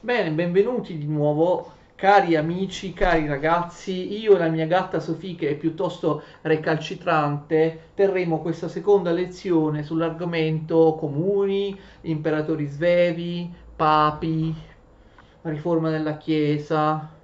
Bene, benvenuti di nuovo, cari amici, cari ragazzi. Io e la mia gatta Sofì, che è piuttosto recalcitrante, terremo questa seconda lezione sull'argomento comuni, imperatori svevi, papi, riforma della Chiesa,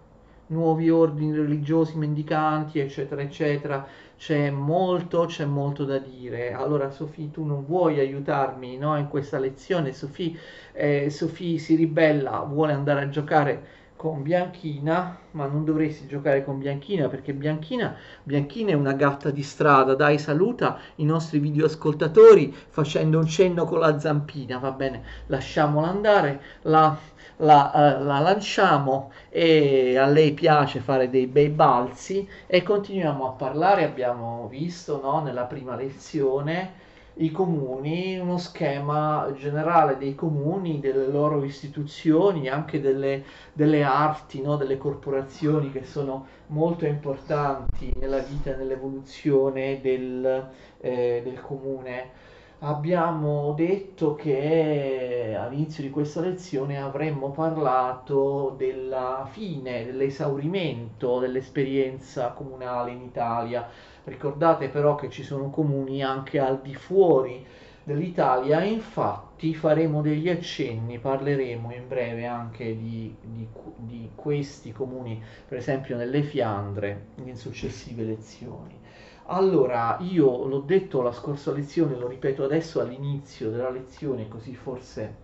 nuovi ordini religiosi mendicanti, eccetera, eccetera. C'è molto, c'è molto da dire. Allora, Sofì, tu non vuoi aiutarmi no, in questa lezione? Sofì, eh, si ribella, vuole andare a giocare con Bianchina, ma non dovresti giocare con Bianchina perché Bianchina, Bianchina è una gatta di strada. Dai, saluta i nostri videoascoltatori facendo un cenno con la zampina, va bene? Lasciamola andare. La la, uh, la lanciamo e a lei piace fare dei bei balzi e continuiamo a parlare, abbiamo visto no, nella prima lezione i comuni, uno schema generale dei comuni, delle loro istituzioni, anche delle, delle arti, no, delle corporazioni che sono molto importanti nella vita e nell'evoluzione del, eh, del comune abbiamo detto che all'inizio di questa lezione avremmo parlato della fine, dell'esaurimento dell'esperienza comunale in Italia. Ricordate però che ci sono comuni anche al di fuori dell'Italia infatti faremo degli accenni, parleremo in breve anche di, di, di questi comuni, per esempio nelle Fiandre, in successive lezioni. Allora, io l'ho detto la scorsa lezione, lo ripeto adesso all'inizio della lezione, così forse,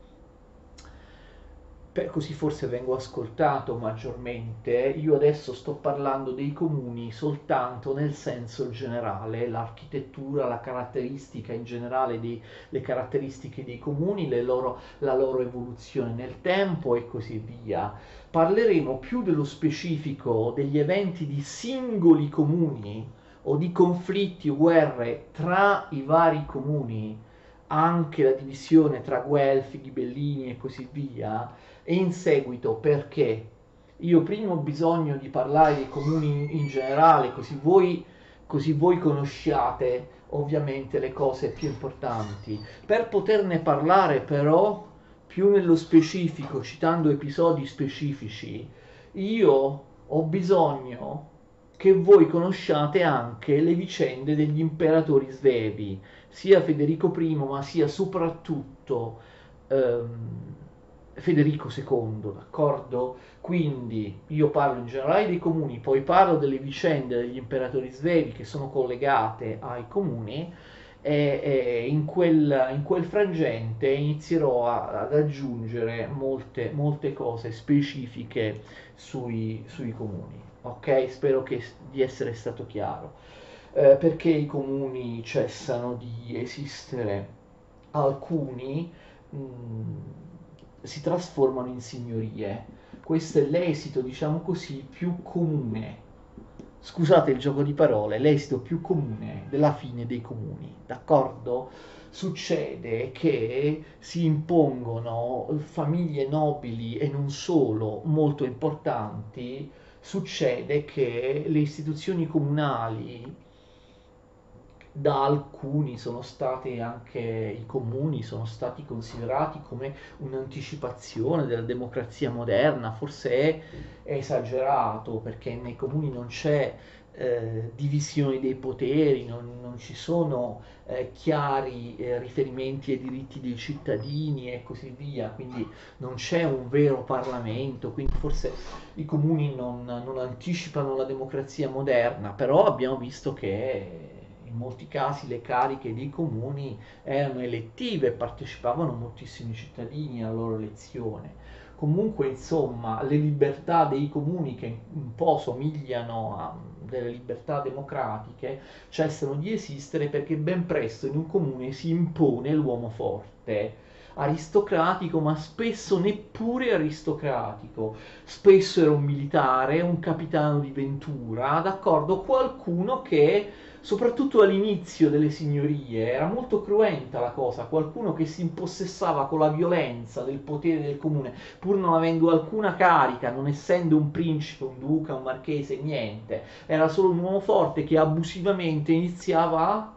per, così forse vengo ascoltato maggiormente. Io adesso sto parlando dei comuni soltanto nel senso generale, l'architettura, la caratteristica in generale, dei, le caratteristiche dei comuni, loro, la loro evoluzione nel tempo e così via. Parleremo più dello specifico degli eventi di singoli comuni o di conflitti o guerre tra i vari comuni, anche la divisione tra Guelfi, Ghibellini e così via, e in seguito perché io prima ho bisogno di parlare dei comuni in generale, così voi, così voi conosciate ovviamente le cose più importanti. Per poterne parlare però più nello specifico, citando episodi specifici, io ho bisogno che voi conosciate anche le vicende degli imperatori svevi, sia Federico I, ma sia soprattutto ehm, Federico II, d'accordo? Quindi io parlo in generale dei comuni, poi parlo delle vicende degli imperatori svevi che sono collegate ai comuni e, e in, quel, in, quel, frangente inizierò a, ad aggiungere molte, molte cose specifiche sui, sui comuni ok? Spero che, di essere stato chiaro. Eh, perché i comuni cessano di esistere? Alcuni mh, mm, si trasformano in signorie. Questo è l'esito, diciamo così, più comune. Scusate il gioco di parole, l'esito più comune della fine dei comuni, d'accordo? Succede che si impongono famiglie nobili e non solo, molto importanti, succede che le istituzioni comunali da alcuni sono state anche i comuni sono stati considerati come un'anticipazione della democrazia moderna, forse è, è esagerato perché nei comuni non c'è eh, divisione dei poteri, non, non ci sono eh, chiari eh, riferimenti ai diritti dei cittadini e così via, quindi non c'è un vero Parlamento, quindi forse i comuni non, non anticipano la democrazia moderna, però abbiamo visto che in molti casi le cariche dei comuni erano elettive partecipavano moltissimi cittadini alla loro elezione. Comunque insomma le libertà dei comuni che un po' somigliano a delle libertà democratiche cessano di esistere perché ben presto in un comune si impone l'uomo forte. Aristocratico ma spesso neppure aristocratico. Spesso era un militare un capitano di ventura d'accordo? Qualcuno che soprattutto all'inizio delle signorie era molto cruenta la cosa, qualcuno che si impossessava con la violenza del potere del comune, pur non avendo alcuna carica, non essendo un principe, un duca, un marchese, niente, era solo un uomo forte che abusivamente iniziava a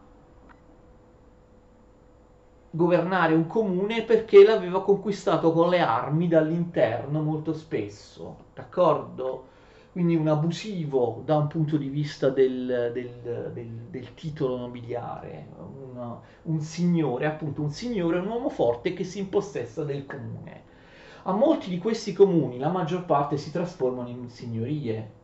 governare un comune perché l'aveva conquistato con le armi dall'interno molto spesso, d'accordo? Quindi un abusivo da un punto di vista del, del, del, del titolo nobiliare, un, un signore, appunto un signore, un uomo forte che si impossessa del comune. A molti di questi comuni la maggior parte si trasformano in signorie,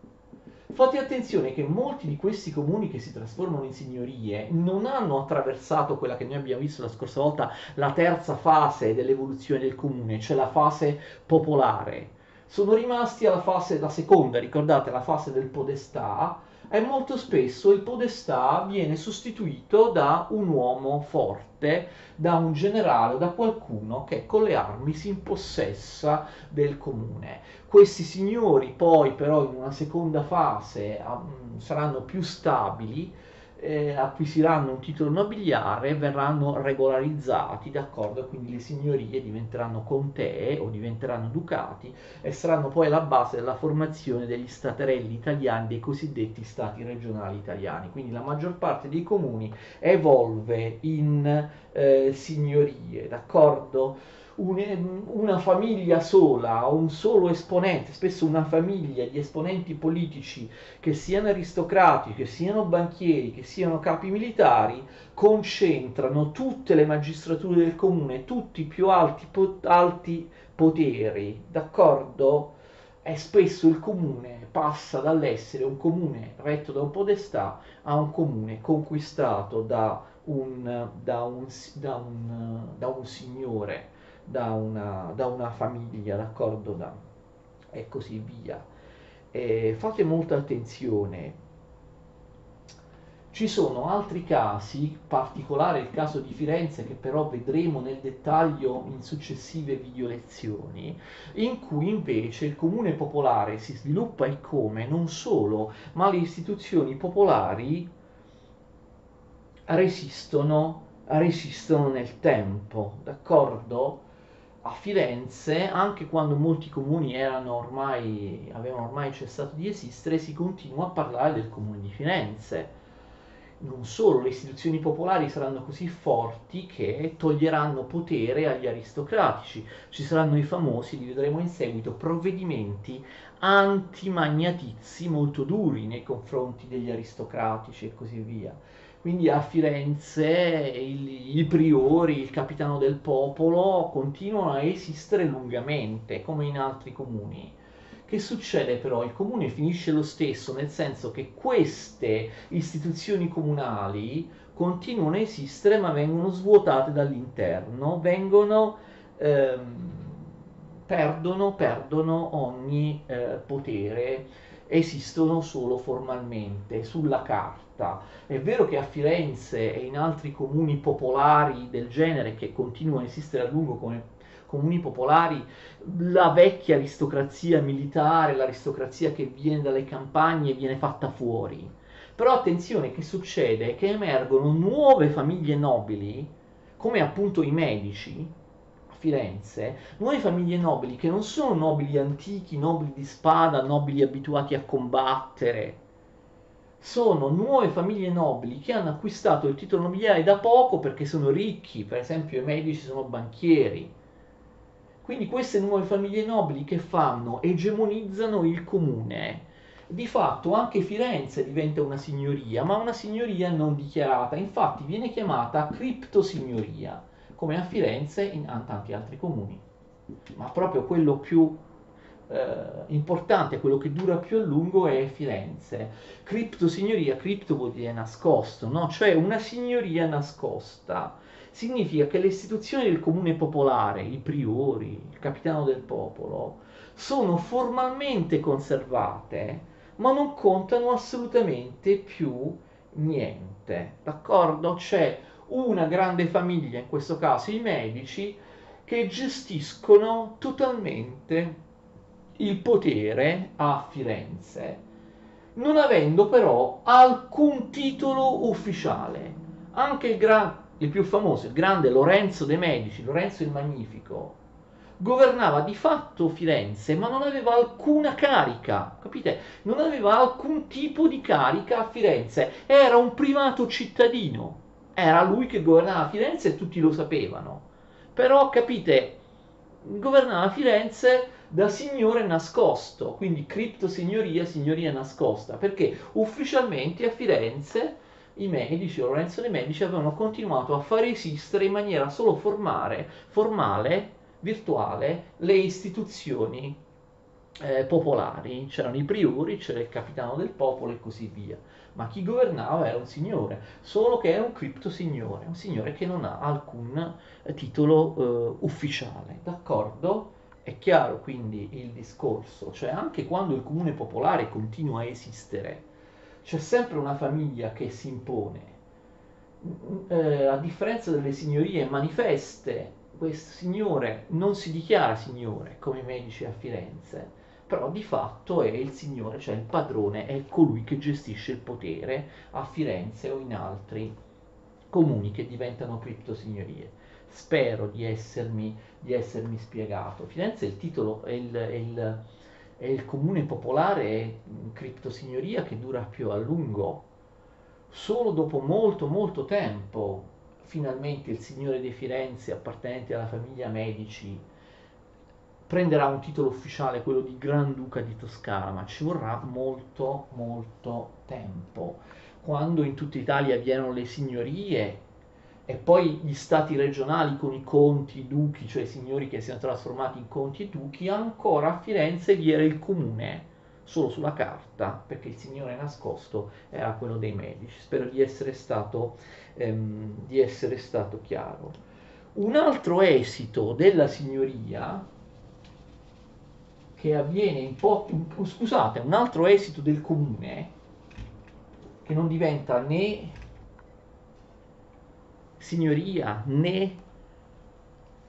Fate attenzione che molti di questi comuni che si trasformano in signorie non hanno attraversato quella che noi abbiamo visto la scorsa volta, la terza fase dell'evoluzione del comune, cioè la fase popolare. Sono rimasti alla fase, la seconda, ricordate, la fase del podestà, e molto spesso il podestà viene sostituito da un uomo forte, da un generale, da qualcuno che con le armi si impossessa del comune. Questi signori poi però in una seconda fase um, saranno più stabili eh, acquisiranno un titolo nobiliare, verranno regolarizzati, d'accordo? Quindi le signorie diventeranno contee o diventeranno ducati e saranno poi la base della formazione degli staterelli italiani, dei cosiddetti stati regionali italiani. Quindi la maggior parte dei comuni evolve in eh, signorie, d'accordo? Una famiglia sola, un solo esponente, spesso una famiglia di esponenti politici che siano aristocratici, che siano banchieri, che siano capi militari, concentrano tutte le magistrature del comune, tutti i più alti, po- alti poteri, d'accordo? E spesso il comune passa dall'essere un comune retto da un podestà a un comune conquistato da un, da un, da un, da un signore da una, da una famiglia, d'accordo? Da, e così via. E fate molta attenzione. Ci sono altri casi, particolare il caso di Firenze che però vedremo nel dettaglio in successive video lezioni, in cui invece il comune popolare si sviluppa e come non solo, ma le istituzioni popolari resistono, resistono nel tempo, d'accordo? A Firenze, anche quando molti comuni ormai, avevano ormai cessato di esistere, si continua a parlare del comune di Firenze. Non solo, le istituzioni popolari saranno così forti che toglieranno potere agli aristocratici. Ci saranno i famosi, li vedremo in seguito, provvedimenti antimagnatizi molto duri nei confronti degli aristocratici e così via quindi a Firenze il, i priori, il capitano del popolo continuano a esistere lungamente, come in altri comuni. Che succede però? Il comune finisce lo stesso, nel senso che queste istituzioni comunali continuano a esistere ma vengono svuotate dall'interno, vengono, ehm, perdono, perdono ogni eh, potere, esistono solo formalmente, sulla carta. È vero che a Firenze e in altri comuni popolari del genere che continuano a esistere a lungo come comuni popolari, la vecchia aristocrazia militare, l'aristocrazia che viene dalle campagne viene fatta fuori. Però attenzione, che succede? Che emergono nuove famiglie nobili, come appunto i medici, Firenze, nuove famiglie nobili che non sono nobili antichi, nobili di spada, nobili abituati a combattere, sono nuove famiglie nobili che hanno acquistato il titolo nobiliare da poco perché sono ricchi, per esempio i medici sono banchieri. Quindi queste nuove famiglie nobili che fanno? Egemonizzano il comune. Di fatto anche Firenze diventa una signoria, ma una signoria non dichiarata, infatti viene chiamata criptosignoria, come a Firenze e in tanti altri comuni. Ma proprio quello più eh, importante, quello che dura più a lungo è Firenze. Cripto signoria, cripto vuol dire nascosto, no? cioè una signoria nascosta. Significa che le istituzioni del comune popolare, i priori, il capitano del popolo, sono formalmente conservate, ma non contano assolutamente più niente. D'accordo? C'è una grande famiglia, in questo caso i medici, che gestiscono totalmente il potere a Firenze, non avendo però alcun titolo ufficiale. Anche il, gra- il più famoso, il grande Lorenzo de' Medici, Lorenzo il Magnifico, governava di fatto Firenze, ma non aveva alcuna carica, capite? Non aveva alcun tipo di carica a Firenze, era un privato cittadino, era lui che governava Firenze e tutti lo sapevano. Però capite, governava Firenze da signore nascosto, quindi criptosignoria, signoria nascosta, perché ufficialmente a Firenze i medici, Lorenzo dei Medici, avevano continuato a far esistere in maniera solo formale, formale virtuale, le istituzioni eh, popolari, c'erano i priori, c'era il capitano del popolo e così via. Ma chi governava era un signore, solo che era un criptosignore, un signore che non ha alcun eh, titolo eh, ufficiale, d'accordo? È chiaro quindi il discorso, cioè anche quando il comune popolare continua a esistere, c'è sempre una famiglia che si impone. Eh, a differenza delle signorie manifeste, questo signore non si dichiara signore come i medici a Firenze, però di fatto è il signore, cioè il padrone, è colui che gestisce il potere a Firenze o in altri comuni che diventano criptosignorie. Spero di essermi, di essermi spiegato. Firenze è il titolo, è il, è il, è il comune popolare, criptosignoria che dura più a lungo. Solo dopo molto molto tempo, finalmente il signore di Firenze, appartenente alla famiglia Medici, prenderà un titolo ufficiale, quello di Granduca di Toscana, ma ci vorrà molto, molto tempo. Quando in tutta Italia avvieranno le signorie e poi gli stati regionali con i conti, i duchi, cioè i signori che si sono trasformati in conti e duchi, ancora a Firenze vi era il comune, solo sulla carta, perché il signore nascosto era quello dei medici. Spero di essere stato, ehm, di essere stato chiaro. Un altro esito della signoria che avviene in po- scusate, un altro esito del comune che non diventa né signoria né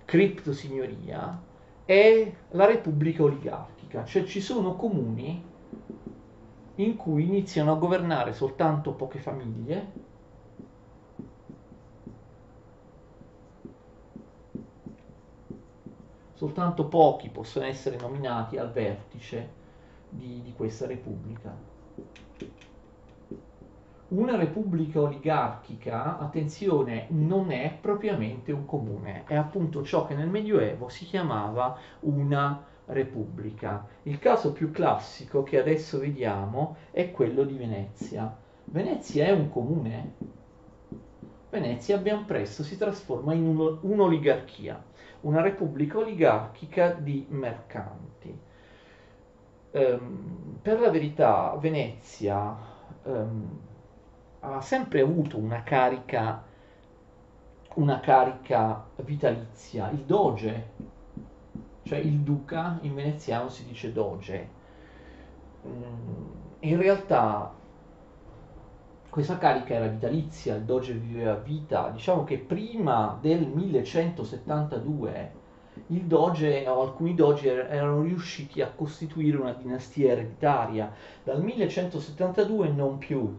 criptosignoria è la repubblica oligarchica, cioè ci sono comuni in cui iniziano a governare soltanto poche famiglie soltanto pochi possono essere nominati al vertice di, di questa repubblica. Una repubblica oligarchica, attenzione, non è propriamente un comune, è appunto ciò che nel Medioevo si chiamava una repubblica. Il caso più classico che adesso vediamo è quello di Venezia. Venezia è un comune. Venezia ben presto si trasforma in un'oligarchia una repubblica oligarchica di mercanti. Um, per la verità Venezia um, ha sempre avuto una carica, una carica vitalizia. Il doge, cioè il duca in veneziano si dice doge. Um, in realtà questa carica era vitalizia, il doge viveva vita, diciamo che prima del 1172 il doge o alcuni dogi er-, erano riusciti a costituire una dinastia ereditaria, dal 1172 non più.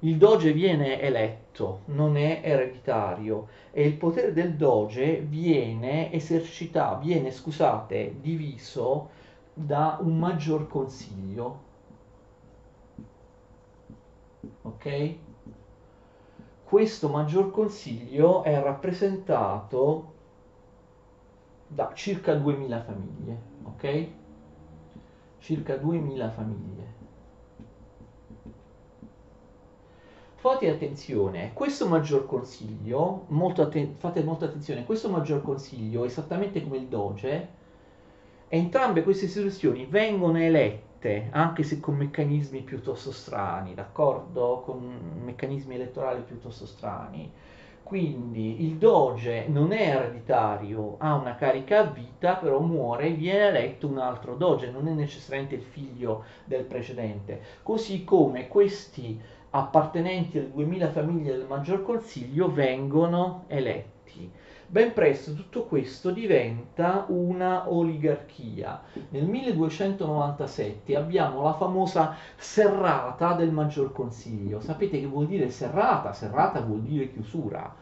Il doge viene eletto, non è ereditario e il potere del doge viene esercitato, viene, scusate, diviso da un maggior consiglio ok? Questo maggior consiglio è rappresentato da circa 2000 famiglie, ok? Circa 2000 famiglie. Fate attenzione, questo maggior consiglio, molto atten- fate molta attenzione, questo maggior consiglio, esattamente come il Doge, entrambe queste istituzioni vengono elette elette, anche se con meccanismi piuttosto strani, d'accordo? Con meccanismi elettorali piuttosto strani. Quindi il doge non è ereditario, ha una carica a vita, però muore, viene eletto un altro doge, non è necessariamente il figlio del precedente. Così come questi appartenenti alle 2000 famiglie del Maggior Consiglio vengono eletti. Ben presto tutto questo diventa una oligarchia. Nel 1297 abbiamo la famosa serrata del Maggior Consiglio. Sapete che vuol dire serrata? Serrata vuol dire chiusura.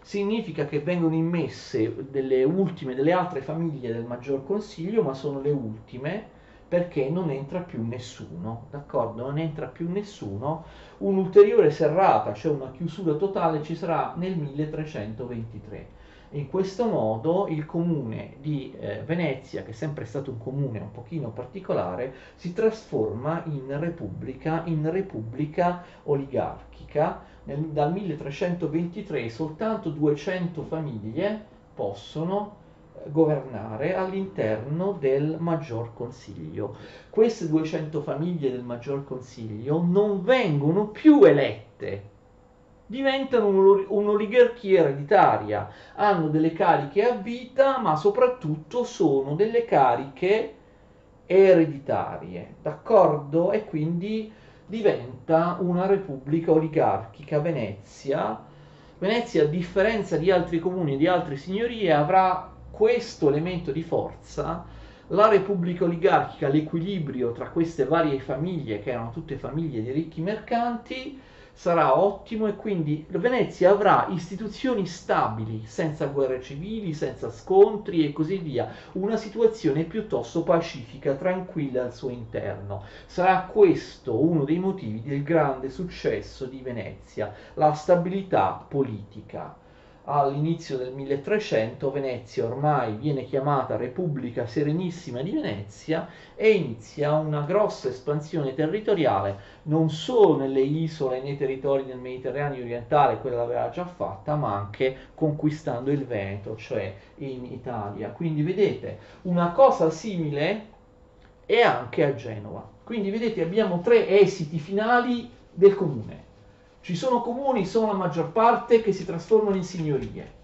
Significa che vengono immesse delle ultime, delle altre famiglie del Maggior Consiglio, ma sono le ultime perché non entra più nessuno, d'accordo? Non entra più nessuno. Un'ulteriore serrata, cioè una chiusura totale, ci sarà nel 1323. In questo modo il comune di eh, Venezia, che è sempre stato un comune un pochino particolare, si trasforma in repubblica, in repubblica oligarchica. Nel, dal 1323 soltanto 200 famiglie possono eh, governare all'interno del Maggior Consiglio. Queste 200 famiglie del Maggior Consiglio non vengono più elette diventano un'oligarchia ereditaria, hanno delle cariche a vita, ma soprattutto sono delle cariche ereditarie, d'accordo? E quindi diventa una repubblica oligarchica Venezia. Venezia, a differenza di altri comuni e di altre signorie, avrà questo elemento di forza. La repubblica oligarchica, l'equilibrio tra queste varie famiglie, che erano tutte famiglie di ricchi mercanti, sarà ottimo e quindi Venezia avrà istituzioni stabili, senza guerre civili, senza scontri e così via, una situazione piuttosto pacifica, tranquilla al suo interno. Sarà questo uno dei motivi del grande successo di Venezia, la stabilità politica all'inizio del 1300 Venezia ormai viene chiamata Repubblica Serenissima di Venezia e inizia una grossa espansione territoriale non solo nelle isole e nei territori del Mediterraneo orientale, quella l'aveva già fatta, ma anche conquistando il Veneto, cioè in Italia. Quindi vedete, una cosa simile è anche a Genova. Quindi vedete, abbiamo tre esiti finali del comune ci sono comuni, sono la maggior parte, che si trasformano in signorie.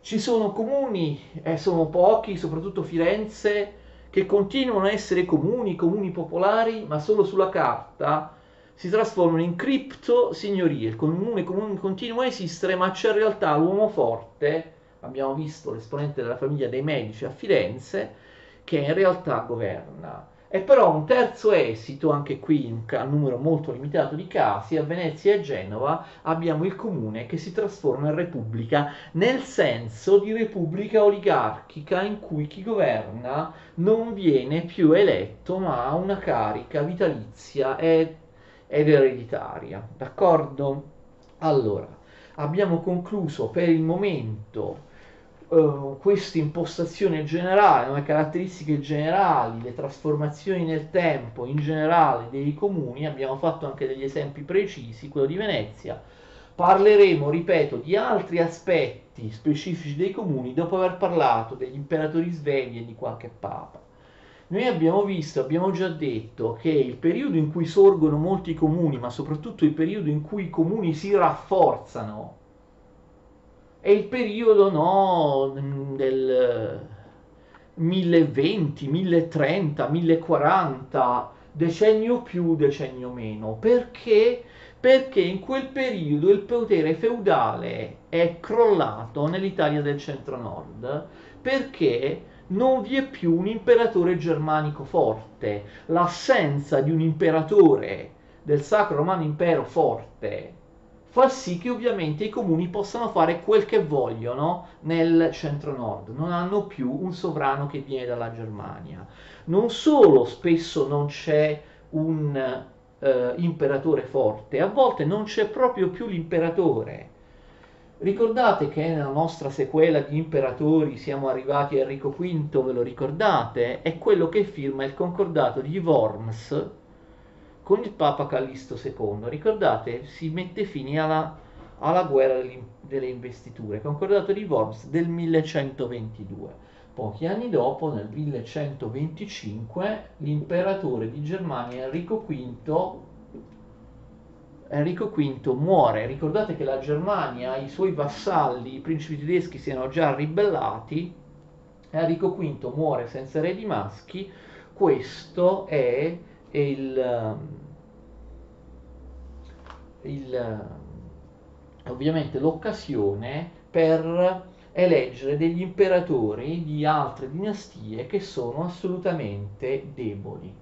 Ci sono comuni, e eh, sono pochi, soprattutto Firenze, che continuano a essere comuni, comuni popolari, ma solo sulla carta si trasformano in cripto signorie. Il comune, comune continua a esistere, ma c'è in realtà l'uomo forte, abbiamo visto l'esponente della famiglia dei Medici a Firenze, che in realtà governa. E però un terzo esito, anche qui in un numero molto limitato di casi, a Venezia e Genova abbiamo il comune che si trasforma in repubblica, nel senso di repubblica oligarchica in cui chi governa non viene più eletto ma ha una carica vitalizia ed, ed ereditaria. D'accordo? Allora, abbiamo concluso per il momento uh, questa impostazione generale, le caratteristiche generali, le trasformazioni nel tempo in generale dei comuni, abbiamo fatto anche degli esempi precisi, quello di Venezia. Parleremo, ripeto, di altri aspetti specifici dei comuni dopo aver parlato degli imperatori svegli e di qualche papa. Noi abbiamo visto, abbiamo già detto che il periodo in cui sorgono molti comuni, ma soprattutto il periodo in cui i comuni si rafforzano, è il periodo no, del 1020, 1030, 1040, decennio più, decennio meno. Perché? Perché in quel periodo il potere feudale è crollato nell'Italia del centro-nord, perché non vi è più un imperatore germanico forte. L'assenza di un imperatore del Sacro Romano Impero forte fa sì che ovviamente i comuni possano fare quel che vogliono nel centro-nord, non hanno più un sovrano che viene dalla Germania. Non solo spesso non c'è un eh, imperatore forte, a volte non c'è proprio più l'imperatore. Ricordate che nella nostra sequela di imperatori siamo arrivati a Enrico V, ve lo ricordate? È quello che firma il concordato di Worms con il Papa Callisto II. Ricordate, si mette fine alla, alla guerra delle investiture, concordato di Worms del 1122. Pochi anni dopo, nel 1125, l'imperatore di Germania Enrico V Enrico V muore. Ricordate che la Germania, i suoi vassalli, i principi tedeschi si erano già ribellati. Enrico V muore senza eredi maschi. Questo è il, il, ovviamente l'occasione per eleggere degli imperatori di altre dinastie che sono assolutamente deboli.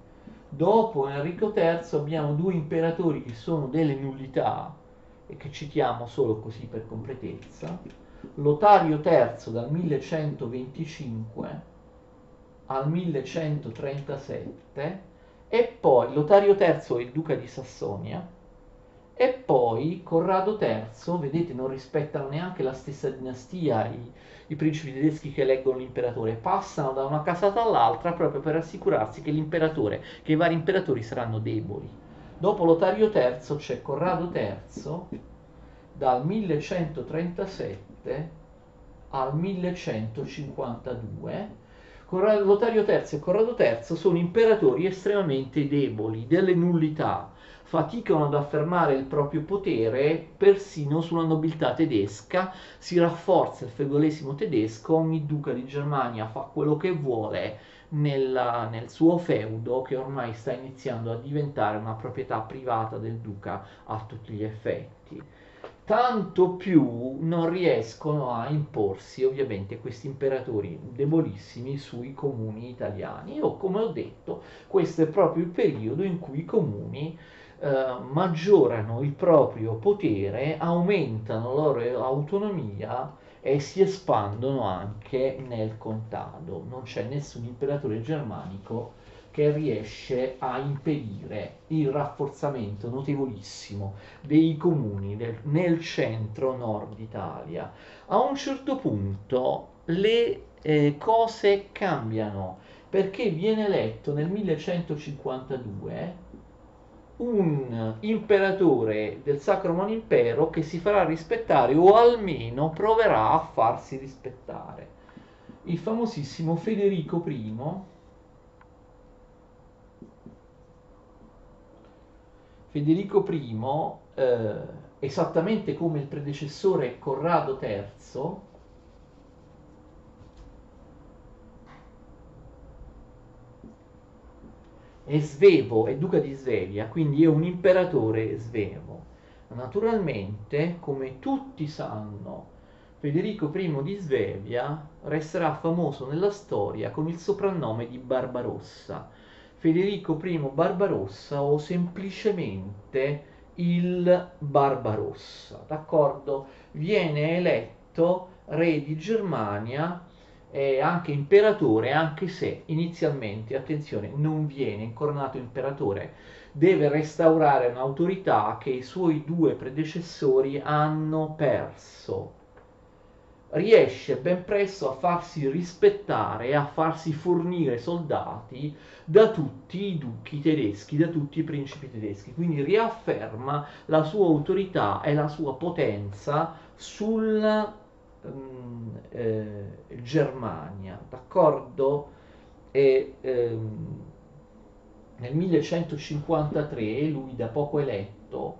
Dopo Enrico III abbiamo due imperatori che sono delle nullità e che citiamo solo così per completezza. Lotario III dal 1125 al 1137 e poi Lotario III è il duca di Sassonia e poi Corrado III, vedete non rispettano neanche la stessa dinastia i, i principi tedeschi che eleggono l'imperatore, passano da una casata all'altra proprio per assicurarsi che l'imperatore, che i vari imperatori saranno deboli. Dopo Lotario III c'è Corrado III dal 1137 al 1152. Lotario III e Corrado III sono imperatori estremamente deboli, delle nullità, faticano ad affermare il proprio potere persino sulla nobiltà tedesca, si rafforza il feudalesimo tedesco, ogni duca di Germania fa quello che vuole nella, nel suo feudo che ormai sta iniziando a diventare una proprietà privata del duca a tutti gli effetti tanto più non riescono a imporsi ovviamente questi imperatori debolissimi sui comuni italiani. O come ho detto, questo è proprio il periodo in cui i comuni eh, maggiorano il proprio potere, aumentano la loro autonomia e si espandono anche nel contado. Non c'è nessun imperatore germanico che riesce a impedire il rafforzamento notevolissimo dei comuni del, nel centro-nord Italia. A un certo punto le eh, cose cambiano perché viene eletto nel 1152 un imperatore del Sacro Romano Impero che si farà rispettare o almeno proverà a farsi rispettare. Il famosissimo Federico I Federico I, eh, esattamente come il predecessore Corrado III, è svevo, è duca di Svevia, quindi è un imperatore svevo. Naturalmente, come tutti sanno, Federico I di Svevia resterà famoso nella storia con il soprannome di Barbarossa, Federico I Barbarossa o semplicemente il Barbarossa, d'accordo? Viene eletto re di Germania e anche imperatore, anche se inizialmente, attenzione, non viene incoronato imperatore, deve restaurare un'autorità che i suoi due predecessori hanno perso riesce ben presto a farsi rispettare e a farsi fornire soldati da tutti i duchi tedeschi, da tutti i principi tedeschi, quindi riafferma la sua autorità e la sua potenza sulla um, eh, Germania, d'accordo? E, ehm, nel 1153 lui da poco eletto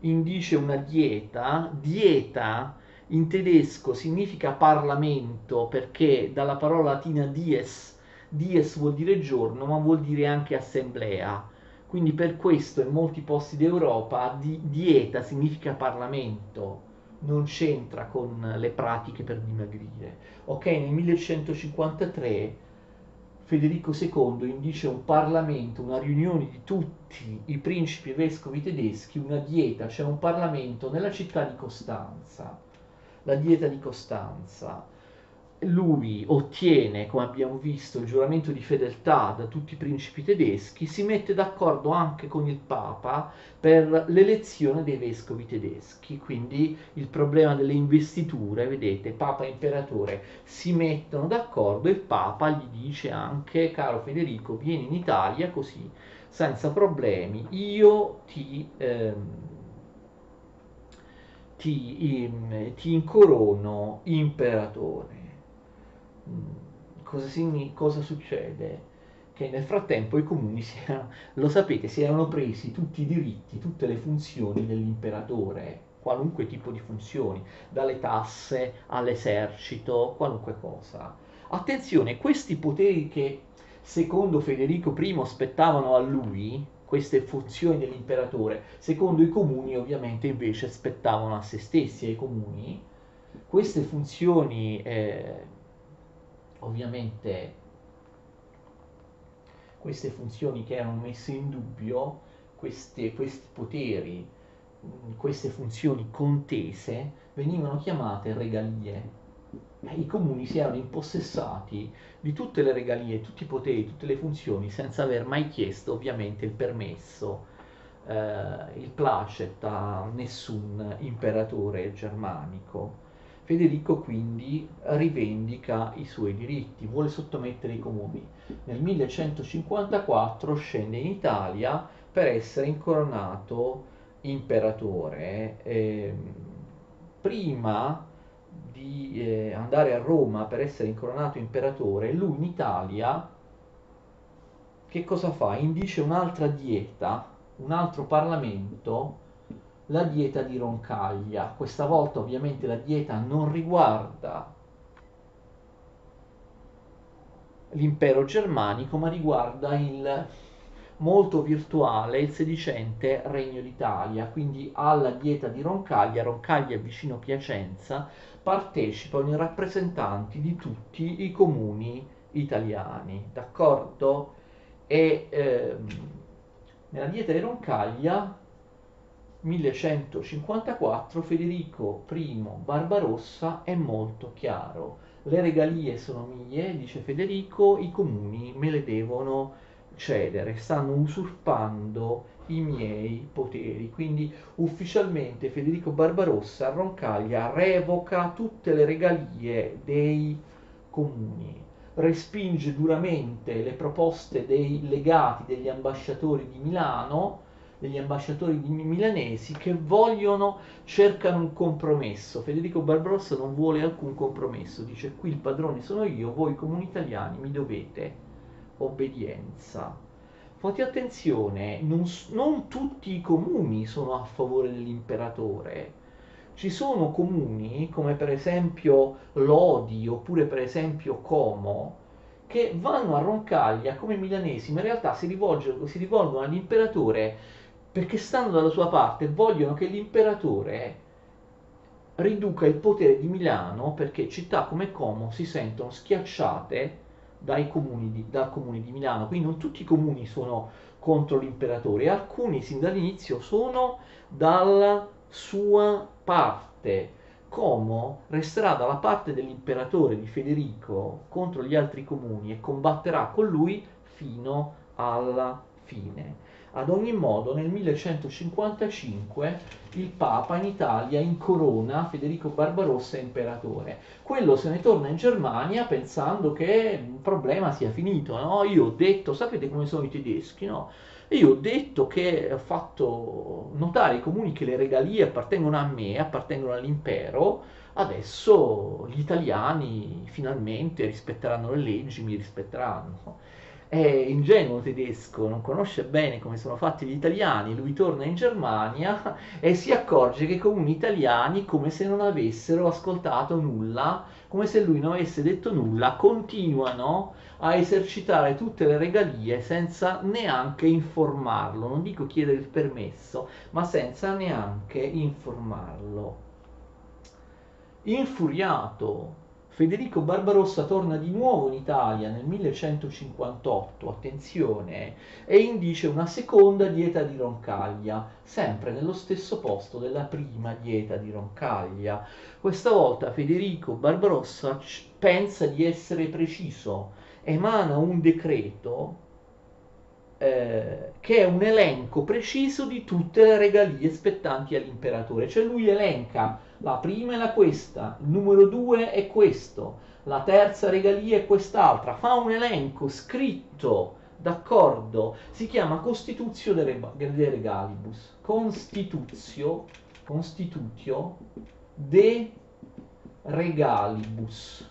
indice una dieta, dieta in tedesco significa Parlamento perché dalla parola latina dies, dies vuol dire giorno, ma vuol dire anche assemblea. Quindi per questo in molti posti d'Europa di, dieta significa Parlamento, non c'entra con le pratiche per dimagrire. Ok, nel 1153 Federico II indice un Parlamento, una riunione di tutti i principi vescovi tedeschi, una dieta, cioè un Parlamento nella città di Costanza la dieta di Costanza. Lui ottiene, come abbiamo visto, il giuramento di fedeltà da tutti i principi tedeschi, si mette d'accordo anche con il Papa per l'elezione dei vescovi tedeschi, quindi il problema delle investiture, vedete, Papa e Imperatore si mettono d'accordo e il Papa gli dice anche, caro Federico, vieni in Italia così, senza problemi, io ti... Ehm, ti, ti incorono imperatore. Mm, cosa, signi, cosa succede? Che nel frattempo i comuni, si erano, lo sapete, si erano presi tutti i diritti, tutte le funzioni dell'imperatore, qualunque tipo di funzioni, dalle tasse all'esercito, qualunque cosa. Attenzione, questi poteri che secondo Federico I spettavano a lui, queste funzioni dell'imperatore, secondo i comuni ovviamente invece spettavano a se stessi, ai comuni, queste funzioni eh, ovviamente queste funzioni che erano messe in dubbio, queste, questi poteri, queste funzioni contese venivano chiamate regalie i comuni si erano impossessati di tutte le regalie, tutti i poteri, tutte le funzioni, senza aver mai chiesto ovviamente il permesso, eh, il placet a nessun imperatore germanico. Federico quindi rivendica i suoi diritti, vuole sottomettere i comuni. Nel 1154 scende in Italia per essere incoronato imperatore. Eh, prima di eh, andare a Roma per essere incoronato imperatore, lui in Italia che cosa fa? Indice un'altra dieta, un altro parlamento, la dieta di Roncaglia. Questa volta ovviamente la dieta non riguarda l'impero germanico, ma riguarda il molto virtuale il sedicente Regno d'Italia, quindi alla dieta di Roncaglia, Roncaglia vicino Piacenza, partecipano i rappresentanti di tutti i comuni italiani, d'accordo? E ehm, nella dieta di Roncaglia 1154 Federico I Barbarossa è molto chiaro. Le regalie sono mie, dice Federico, i comuni me le devono cedere, stanno usurpando i miei poteri. Quindi ufficialmente Federico Barbarossa a Roncaglia revoca tutte le regalie dei comuni, respinge duramente le proposte dei legati, degli ambasciatori di Milano, degli ambasciatori milanesi che vogliono, cercano un compromesso. Federico Barbarossa non vuole alcun compromesso, dice qui il padrone sono io, voi comuni italiani mi dovete obbedienza. Fate attenzione, non, non tutti i comuni sono a favore dell'imperatore. Ci sono comuni, come per esempio Lodi oppure per esempio Como, che vanno a Roncaglia come milanesi, ma in realtà si, rivolgono, si rivolgono all'imperatore perché stanno dalla sua parte e vogliono che l'imperatore riduca il potere di Milano perché città come Como si sentono schiacciate dai comuni di, dal comune di Milano, quindi non tutti i comuni sono contro l'imperatore, alcuni sin dall'inizio sono dalla sua parte. Como resterà dalla parte dell'imperatore di Federico contro gli altri comuni e combatterà con lui fino alla fine. Ad ogni modo, nel 1155 il Papa in Italia incorona Federico Barbarossa imperatore. Quello se ne torna in Germania pensando che il problema sia finito. No? Io ho detto, sapete come sono i tedeschi, no? Io ho detto che ho fatto notare ai comuni che le regalie appartengono a me, appartengono all'impero, adesso gli italiani finalmente rispetteranno le leggi, mi rispetteranno è ingenuo tedesco, non conosce bene come sono fatti gli italiani, lui torna in Germania e si accorge che comuni italiani, come se non avessero ascoltato nulla, come se lui non avesse detto nulla, continuano a esercitare tutte le regalie senza neanche informarlo, non dico chiedere il permesso, ma senza neanche informarlo. Infuriato Federico Barbarossa torna di nuovo in Italia nel 1158, attenzione, e indice una seconda dieta di Roncaglia, sempre nello stesso posto della prima dieta di Roncaglia. Questa volta Federico Barbarossa pensa di essere preciso, emana un decreto eh, che è un elenco preciso di tutte le regalie spettanti all'imperatore, cioè lui elenca la prima la questa, il numero due è questo, la terza regalia è quest'altra, fa un elenco scritto, d'accordo, si chiama Constituzio de, de Regalibus, Constituzio, Constitutio de Regalibus,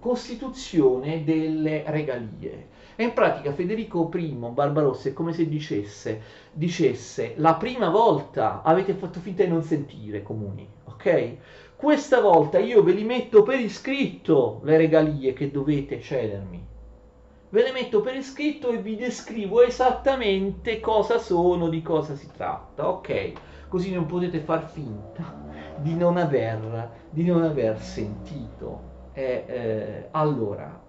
Costituzione delle regalie. E in pratica Federico I Barbarossa è come se dicesse, dicesse la prima volta avete fatto finta di non sentire comuni, ok? Questa volta io ve li metto per iscritto le regalie che dovete cedermi. Ve le metto per iscritto e vi descrivo esattamente cosa sono, di cosa si tratta, ok? Così non potete far finta di non aver, di non aver sentito. Eh, eh, allora,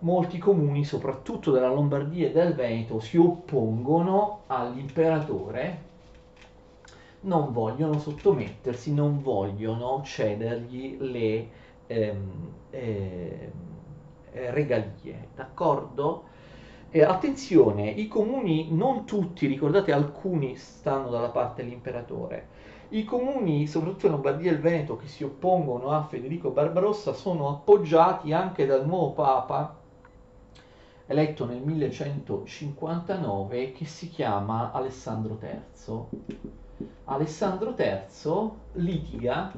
molti comuni, soprattutto della Lombardia e del Veneto, si oppongono all'imperatore non vogliono sottomettersi, non vogliono cedergli le ehm, eh, regalie, d'accordo? E attenzione, i comuni, non tutti, ricordate, alcuni stanno dalla parte dell'imperatore. I comuni, soprattutto in Lombardia e il Veneto, che si oppongono a Federico Barbarossa, sono appoggiati anche dal nuovo Papa, eletto nel 1159, che si chiama Alessandro III. Alessandro III litiga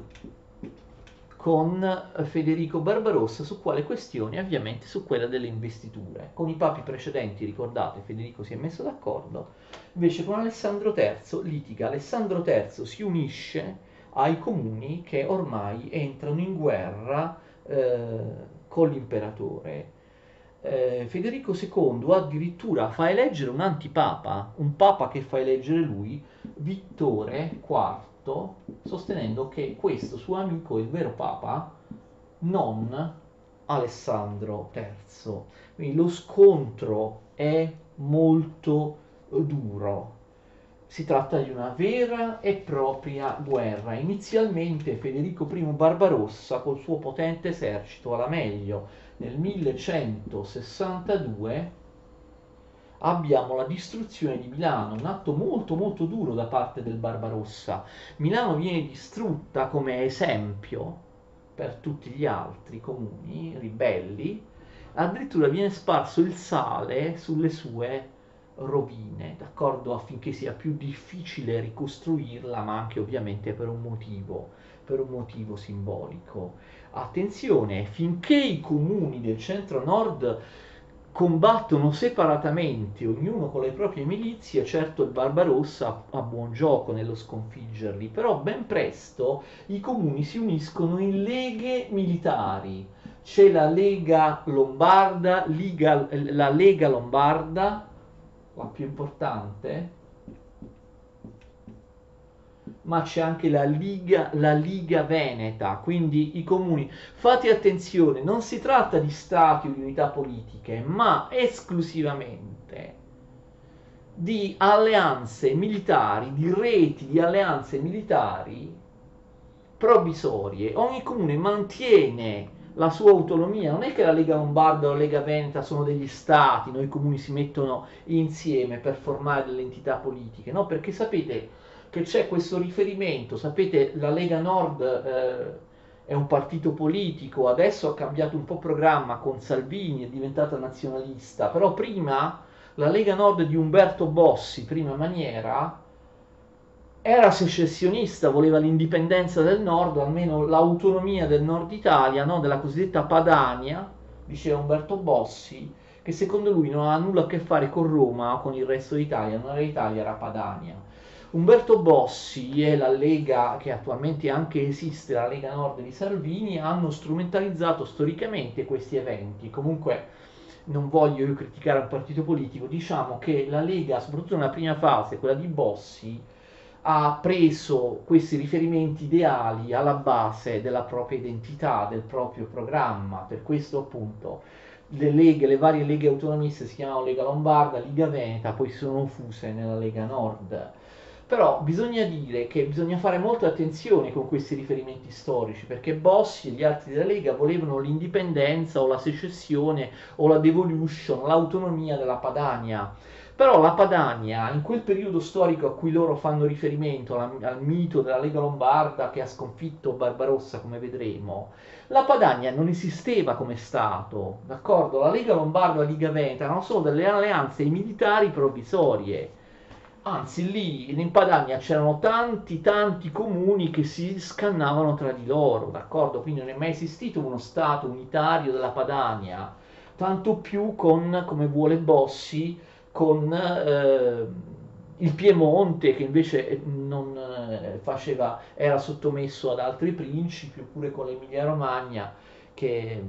con Federico Barbarossa su quale questione? Ovviamente su quella delle investiture. Con i papi precedenti, ricordate, Federico si è messo d'accordo, invece con Alessandro III litiga. Alessandro III si unisce ai comuni che ormai entrano in guerra eh, con l'imperatore. Eh, Federico II addirittura fa eleggere un antipapa, un papa che fa eleggere lui, Vittore IV sostenendo che questo suo amico è il vero Papa, non Alessandro III. Quindi lo scontro è molto duro. Si tratta di una vera e propria guerra. Inizialmente Federico I Barbarossa col suo potente esercito alla meglio nel 1162 abbiamo la distruzione di Milano, un atto molto molto duro da parte del Barbarossa. Milano viene distrutta come esempio per tutti gli altri comuni ribelli, addirittura viene sparso il sale sulle sue rovine, d'accordo, affinché sia più difficile ricostruirla, ma anche ovviamente per un motivo, per un motivo simbolico. Attenzione, finché i comuni del centro-nord combattono separatamente, ognuno con le proprie milizie, certo il Barbarossa ha buon gioco nello sconfiggerli, però ben presto i comuni si uniscono in leghe militari. C'è la Lega Lombarda, Liga, la Lega Lombarda, la più importante, ma c'è anche la Liga, la Liga Veneta, quindi i comuni. Fate attenzione, non si tratta di stati o di unità politiche, ma esclusivamente di alleanze militari, di reti di alleanze militari provvisorie. Ogni comune mantiene la sua autonomia, non è che la Lega Lombarda o la Lega Veneta sono degli stati, noi comuni si mettono insieme per formare delle entità politiche, no? Perché sapete, che c'è questo riferimento, sapete la Lega Nord eh, è un partito politico, adesso ha cambiato un po' programma con Salvini, è diventata nazionalista, però prima la Lega Nord di Umberto Bossi, prima maniera, era secessionista, voleva l'indipendenza del nord, almeno l'autonomia del nord Italia, no? della cosiddetta Padania, diceva Umberto Bossi, che secondo lui non ha nulla a che fare con Roma o con il resto d'Italia, non era Italia, era Padania. Umberto Bossi e la Lega, che attualmente anche esiste, la Lega Nord di Salvini, hanno strumentalizzato storicamente questi eventi. Comunque non voglio io criticare un partito politico, diciamo che la Lega, soprattutto nella prima fase, quella di Bossi, ha preso questi riferimenti ideali alla base della propria identità, del proprio programma. Per questo appunto le leghe, le varie leghe autonomiste si chiamano Lega Lombarda, Lega Veneta, poi sono fuse nella Lega Nord. Però bisogna dire che bisogna fare molta attenzione con questi riferimenti storici, perché Bossi e gli altri della Lega volevano l'indipendenza o la secessione o la devolution, l'autonomia della Padania. Però la Padania, in quel periodo storico a cui loro fanno riferimento, al, al mito della Lega Lombarda che ha sconfitto Barbarossa, come vedremo, la Padania non esisteva come Stato, d'accordo? La Lega Lombarda e la Lega Veneta erano solo delle alleanze militari provvisorie Anzi, lì in Padania c'erano tanti, tanti comuni che si scannavano tra di loro, d'accordo? Quindi non è mai esistito uno Stato unitario della Padania, tanto più con, come vuole Bossi, con eh, il Piemonte che invece non eh, faceva, era sottomesso ad altri principi, oppure con l'Emilia Romagna che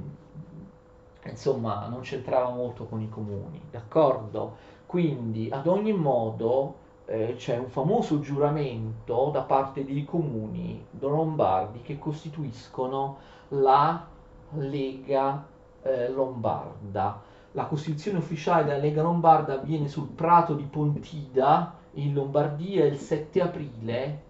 insomma non c'entrava molto con i comuni, d'accordo? Quindi ad ogni modo eh, c'è un famoso giuramento da parte dei comuni lombardi che costituiscono la Lega eh, Lombarda. La costituzione ufficiale della Lega Lombarda avviene sul prato di Pontida in Lombardia il 7 aprile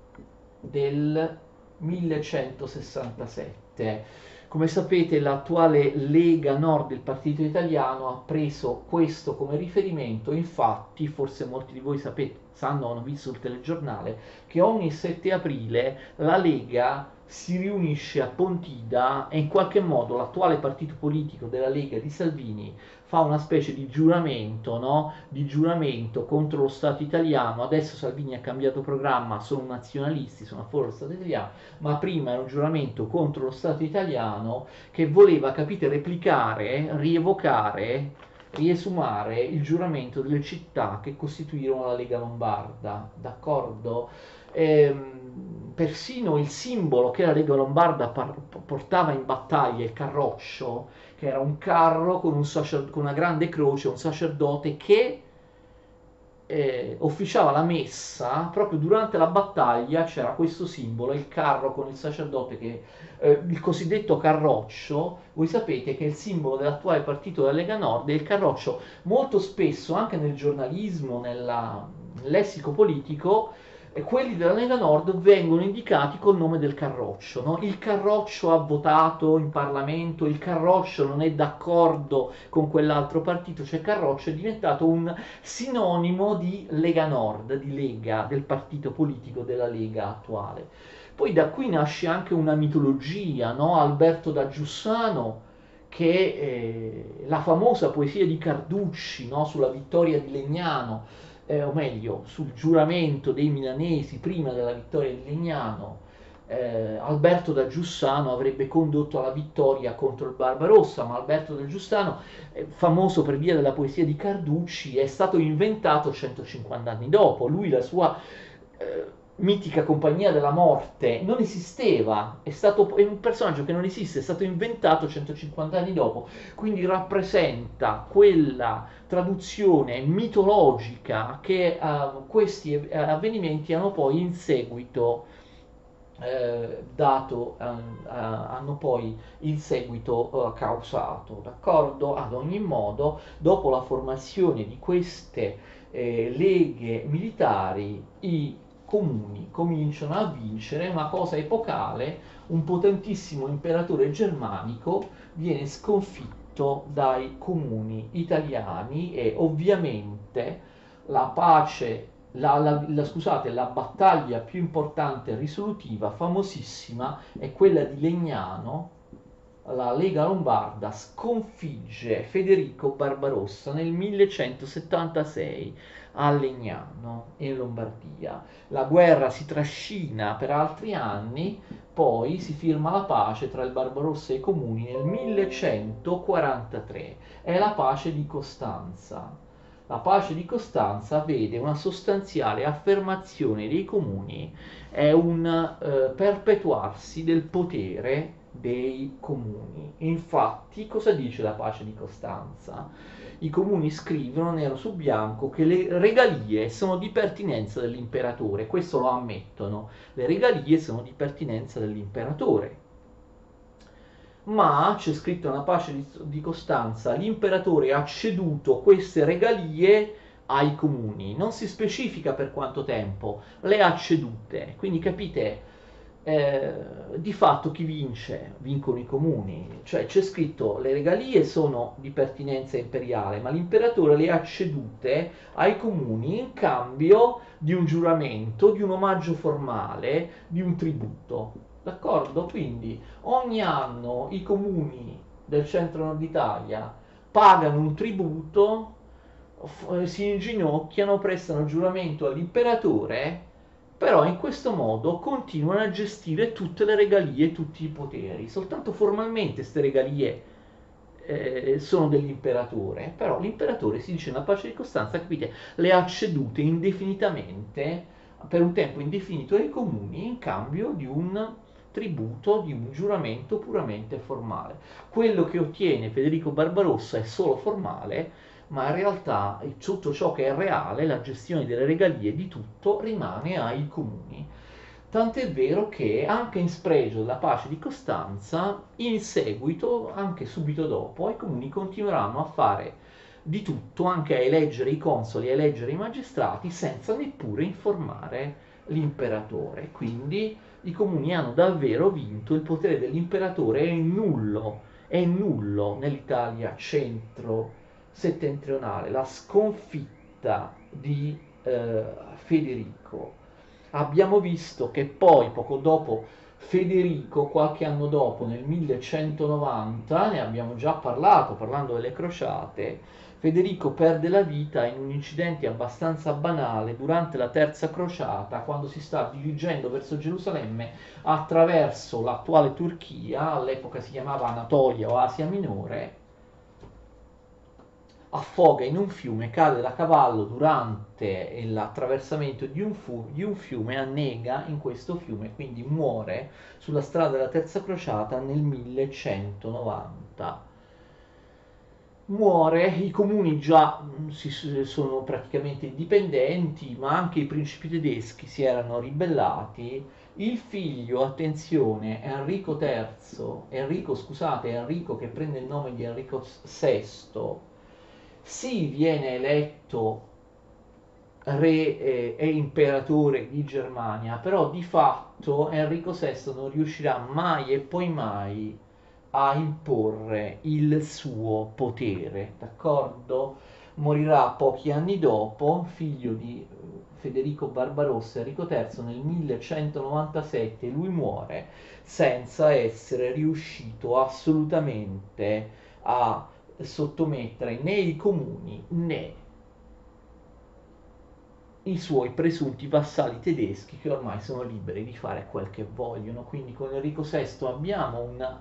del 1167. Come sapete l'attuale Lega Nord del Partito Italiano ha preso questo come riferimento, infatti forse molti di voi sapete, sanno, hanno visto il telegiornale, che ogni 7 aprile la Lega si riunisce a Pontida e in qualche modo l'attuale partito politico della Lega di Salvini fa una specie di giuramento, no? di giuramento contro lo Stato italiano. Adesso Salvini ha cambiato programma, sono nazionalisti, sono a favore dello Stato italiano, ma prima era un giuramento contro lo Stato italiano che voleva, capite, replicare, rievocare, riesumare il giuramento delle città che costituirono la Lega Lombarda, d'accordo? Ehm, persino il simbolo che la Lega Lombarda par- portava in battaglia, il carroccio, che era un carro con, un sacer- con una grande croce, un sacerdote che eh, officiava la messa, proprio durante la battaglia c'era questo simbolo, il carro con il sacerdote, che, eh, il cosiddetto carroccio, voi sapete che è il simbolo dell'attuale partito della Lega Nord e il carroccio molto spesso anche nel giornalismo, nel lessico politico, quelli della Lega Nord vengono indicati col nome del Carroccio. No? Il Carroccio ha votato in Parlamento, il Carroccio non è d'accordo con quell'altro partito, cioè Carroccio è diventato un sinonimo di Lega Nord, di Lega, del partito politico della Lega attuale. Poi da qui nasce anche una mitologia, no? Alberto da Giussano, che eh, la famosa poesia di Carducci no? sulla vittoria di Legnano, eh, o meglio, sul giuramento dei milanesi prima della vittoria di Legnano, eh, Alberto da Giussano avrebbe condotto alla vittoria contro il Barbarossa, ma Alberto da Giussano, eh, famoso per via della poesia di Carducci, è stato inventato 150 anni dopo. Lui, la sua eh, mitica compagnia della morte non esisteva, è, stato, è un personaggio che non esiste, è stato inventato 150 anni dopo, quindi rappresenta quella traduzione mitologica che uh, questi eh, avvenimenti hanno poi in seguito eh, dato, uh, hanno poi in seguito causato, d'accordo? Ad ogni modo, dopo la formazione di queste eh, leghe militari, i comuni cominciano a vincere una cosa epocale, un potentissimo imperatore germanico viene sconfitto dai comuni italiani e ovviamente la pace, la, la, la, scusate, la battaglia più importante e risolutiva, famosissima, è quella di Legnano, la Lega Lombarda sconfigge Federico Barbarossa nel 1176 a Legnano in Lombardia. La guerra si trascina per altri anni, poi si firma la pace tra il Barbarossa e i comuni nel 1143. È la pace di Costanza. La pace di Costanza vede una sostanziale affermazione dei comuni e un eh, perpetuarsi del potere dei comuni. Infatti, cosa dice la pace di Costanza? I comuni scrivono nero su bianco che le regalie sono di pertinenza dell'imperatore, questo lo ammettono, le regalie sono di pertinenza dell'imperatore. Ma c'è scritto nella pace di, di Costanza, l'imperatore ha ceduto queste regalie ai comuni, non si specifica per quanto tempo, le ha cedute, quindi capite eh, di fatto chi vince? Vincono i comuni, cioè c'è scritto le regalie sono di pertinenza imperiale, ma l'imperatore le ha cedute ai comuni in cambio di un giuramento, di un omaggio formale, di un tributo. D'accordo? Quindi ogni anno i comuni del centro-nord Italia pagano un tributo, f- si inginocchiano, prestano giuramento all'imperatore però in questo modo continuano a gestire tutte le regalie tutti i poteri, soltanto formalmente queste regalie eh, sono dell'imperatore, però l'imperatore si dice nella pace di Costanza, capite, le ha cedute indefinitamente per un tempo indefinito ai comuni in cambio di un tributo, di un giuramento puramente formale. Quello che ottiene Federico Barbarossa è solo formale, ma in realtà tutto ciò che è reale, la gestione delle regalie di tutto, rimane ai comuni. Tant'è vero che anche in spregio della pace di Costanza, in seguito, anche subito dopo, i comuni continueranno a fare di tutto, anche a eleggere i consoli, a eleggere i magistrati, senza neppure informare l'imperatore. Quindi i comuni hanno davvero vinto, il potere dell'imperatore è nullo, è nullo nell'Italia centro-settentrionale. La sconfitta di eh, Federico. Abbiamo visto che poi, poco dopo, Federico, qualche anno dopo, nel 1190, ne abbiamo già parlato, parlando delle crociate, Federico perde la vita in un incidente abbastanza banale durante la terza crociata, quando si sta dirigendo verso Gerusalemme attraverso l'attuale Turchia, all'epoca si chiamava Anatolia o Asia Minore, affoga in un fiume, cade da cavallo durante l'attraversamento di un, fu- di un fiume, annega in questo fiume, quindi muore sulla strada della terza crociata nel 1190 muore, i comuni già mm, si, sono praticamente indipendenti, ma anche i principi tedeschi si erano ribellati. Il figlio, attenzione, Enrico III, Enrico, scusate, Enrico che prende il nome di Enrico VI, sì viene eletto re eh, e imperatore di Germania, però di fatto Enrico VI non riuscirà mai e poi mai a imporre il suo potere, d'accordo? Morirà pochi anni dopo, figlio di eh, Federico Barbarossa Enrico III nel 1197 lui muore senza essere riuscito assolutamente a sottomettere né i comuni né i suoi presunti vassalli tedeschi che ormai sono liberi di fare quel che vogliono. Quindi con Enrico VI abbiamo una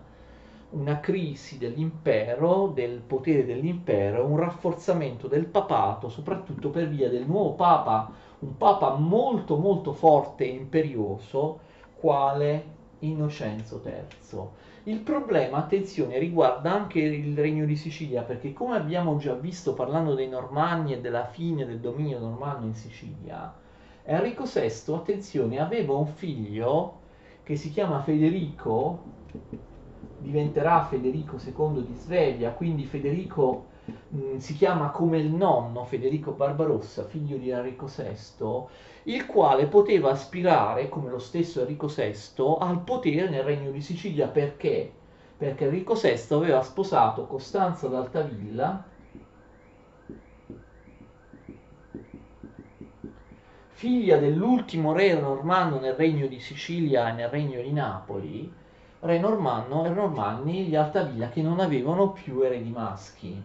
una crisi dell'impero, del potere dell'impero, un rafforzamento del papato, soprattutto per via del nuovo papa, un papa molto molto forte e imperioso, quale Innocenzo III. Il problema, attenzione, riguarda anche il regno di Sicilia, perché come abbiamo già visto parlando dei Normanni e della fine del dominio normanno in Sicilia, Enrico VI, attenzione, aveva un figlio che si chiama Federico, diventerà Federico II di Svevia, quindi Federico mm, si chiama come il nonno Federico Barbarossa, figlio di Enrico VI, il quale poteva aspirare, come lo stesso Enrico VI, al potere nel regno di Sicilia perché? Perché Enrico VI aveva sposato Costanza d'Altavilla, figlia dell'ultimo re normanno nel regno di Sicilia e nel regno di Napoli, re normanno e normanni gli Altavilla che non avevano più eredi maschi.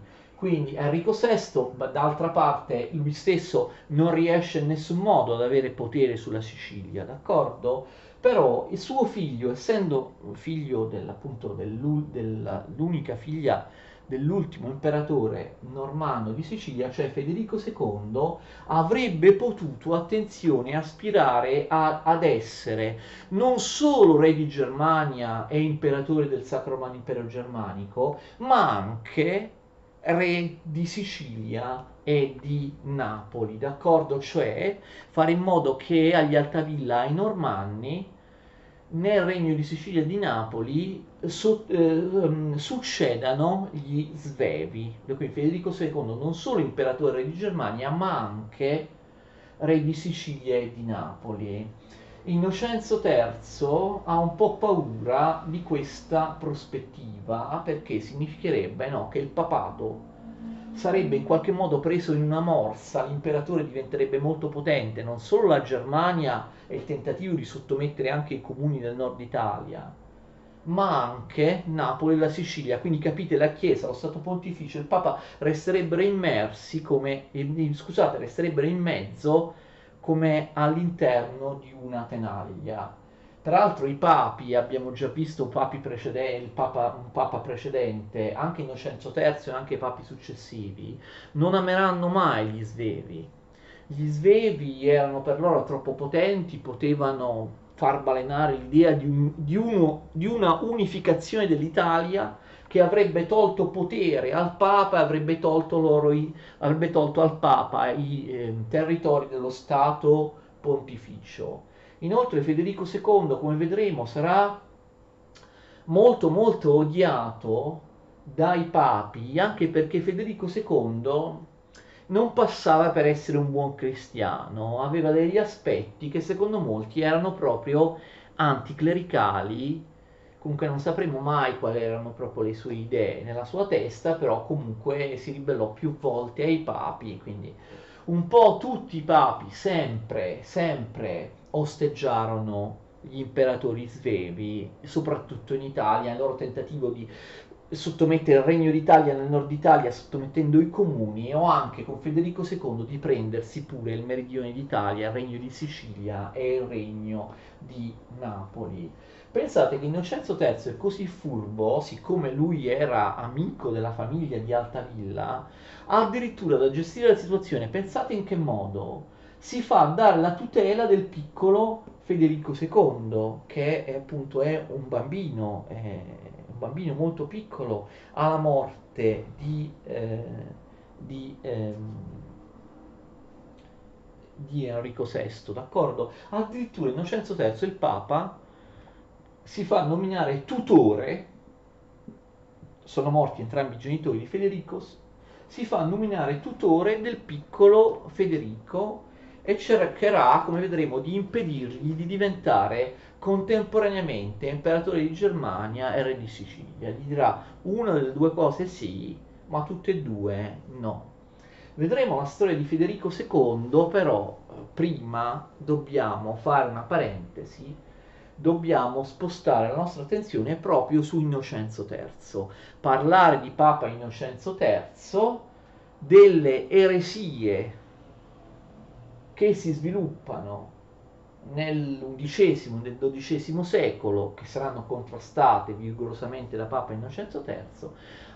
Quindi Enrico VI, d'altra parte, lui stesso non riesce in nessun modo ad avere potere sulla Sicilia, d'accordo? Però il suo figlio, essendo figlio dell'appunto dell'unica figlia dell'ultimo imperatore normanno di Sicilia, cioè Federico II, avrebbe potuto, attenzione, aspirare a, ad essere non solo re di Germania e imperatore del Sacro Romano Impero Germanico, ma anche re di Sicilia e di Napoli, d'accordo? Cioè fare in modo che agli Altavilla, ai Normanni, nel regno di Sicilia e di Napoli su, eh, succedano gli Svevi. Quindi Federico II non solo imperatore di Germania, ma anche re di Sicilia e di Napoli. Innocenzo III ha un po' paura di questa prospettiva perché significherebbe no, che il papato sarebbe in qualche modo preso in una morsa, l'imperatore diventerebbe molto potente, non solo la Germania e il tentativo di sottomettere anche i comuni del nord Italia, ma anche Napoli e la Sicilia. Quindi capite, la Chiesa, lo Stato Pontificio il Papa resterebbero immersi come, scusate, resterebbero in mezzo come all'interno di una tenaglia. Tra l'altro i papi, abbiamo già visto papi precedenti, papa, un papa precedente, anche Innocenzo III e anche i papi successivi, non ameranno mai gli svevi. Gli svevi erano per loro troppo potenti, potevano far balenare l'idea di, un, di, uno, di una unificazione dell'Italia che avrebbe tolto potere al Papa avrebbe tolto, loro i, avrebbe tolto al Papa i eh, territori dello Stato pontificio. Inoltre Federico II, come vedremo, sarà molto molto odiato dai papi, anche perché Federico II non passava per essere un buon cristiano, aveva degli aspetti che secondo molti erano proprio anticlericali, comunque non sapremo mai quali erano proprio le sue idee nella sua testa, però comunque si ribellò più volte ai papi, quindi un po' tutti i papi sempre, sempre osteggiarono gli imperatori svevi, soprattutto in Italia, nel loro tentativo di sottomettere il regno d'Italia nel nord Italia sottomettendo i comuni o anche con Federico II di prendersi pure il meridione d'Italia, il regno di Sicilia e il regno di Napoli. Pensate che Innocenzo III è così furbo, siccome lui era amico della famiglia di Altavilla, ha addirittura da gestire la situazione, pensate in che modo? Si fa dare la tutela del piccolo Federico II, che è appunto è un bambino, è un bambino molto piccolo, alla morte di, eh, di, ehm, di Enrico VI, d'accordo? Addirittura Innocenzo III, il Papa, si fa nominare tutore, sono morti entrambi i genitori di Federico, si fa nominare tutore del piccolo Federico e cercherà, come vedremo, di impedirgli di diventare contemporaneamente imperatore di Germania e re di Sicilia. Gli dirà una delle due cose sì, ma tutte e due no. Vedremo la storia di Federico II, però prima dobbiamo fare una parentesi, dobbiamo spostare la nostra attenzione proprio su Innocenzo III, parlare di Papa Innocenzo III, delle eresie che si sviluppano nell'undicesimo e nel dodicesimo secolo, che saranno contrastate vigorosamente da Papa Innocenzo III,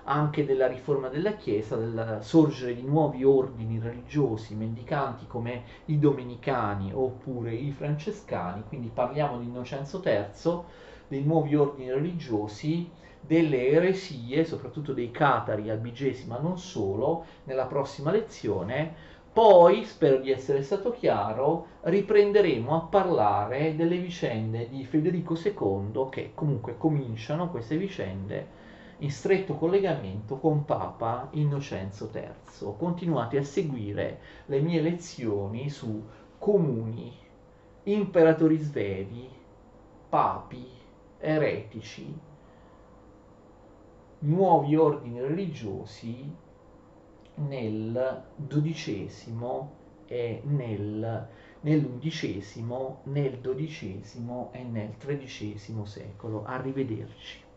anche della riforma della Chiesa, del sorgere di nuovi ordini religiosi mendicanti come i domenicani oppure i francescani, quindi parliamo di Innocenzo III, dei nuovi ordini religiosi, delle eresie, soprattutto dei catari albigesi, ma non solo, nella prossima lezione, poi, spero di essere stato chiaro, riprenderemo a parlare delle vicende di Federico II che comunque cominciano queste vicende in stretto collegamento con Papa Innocenzo III. Continuate a seguire le mie lezioni su comuni, imperatori svevi, papi, eretici, nuovi ordini religiosi nel dodicesimo e nel, nell'undicesimo, nel dodicesimo e nel tredicesimo secolo. Arrivederci.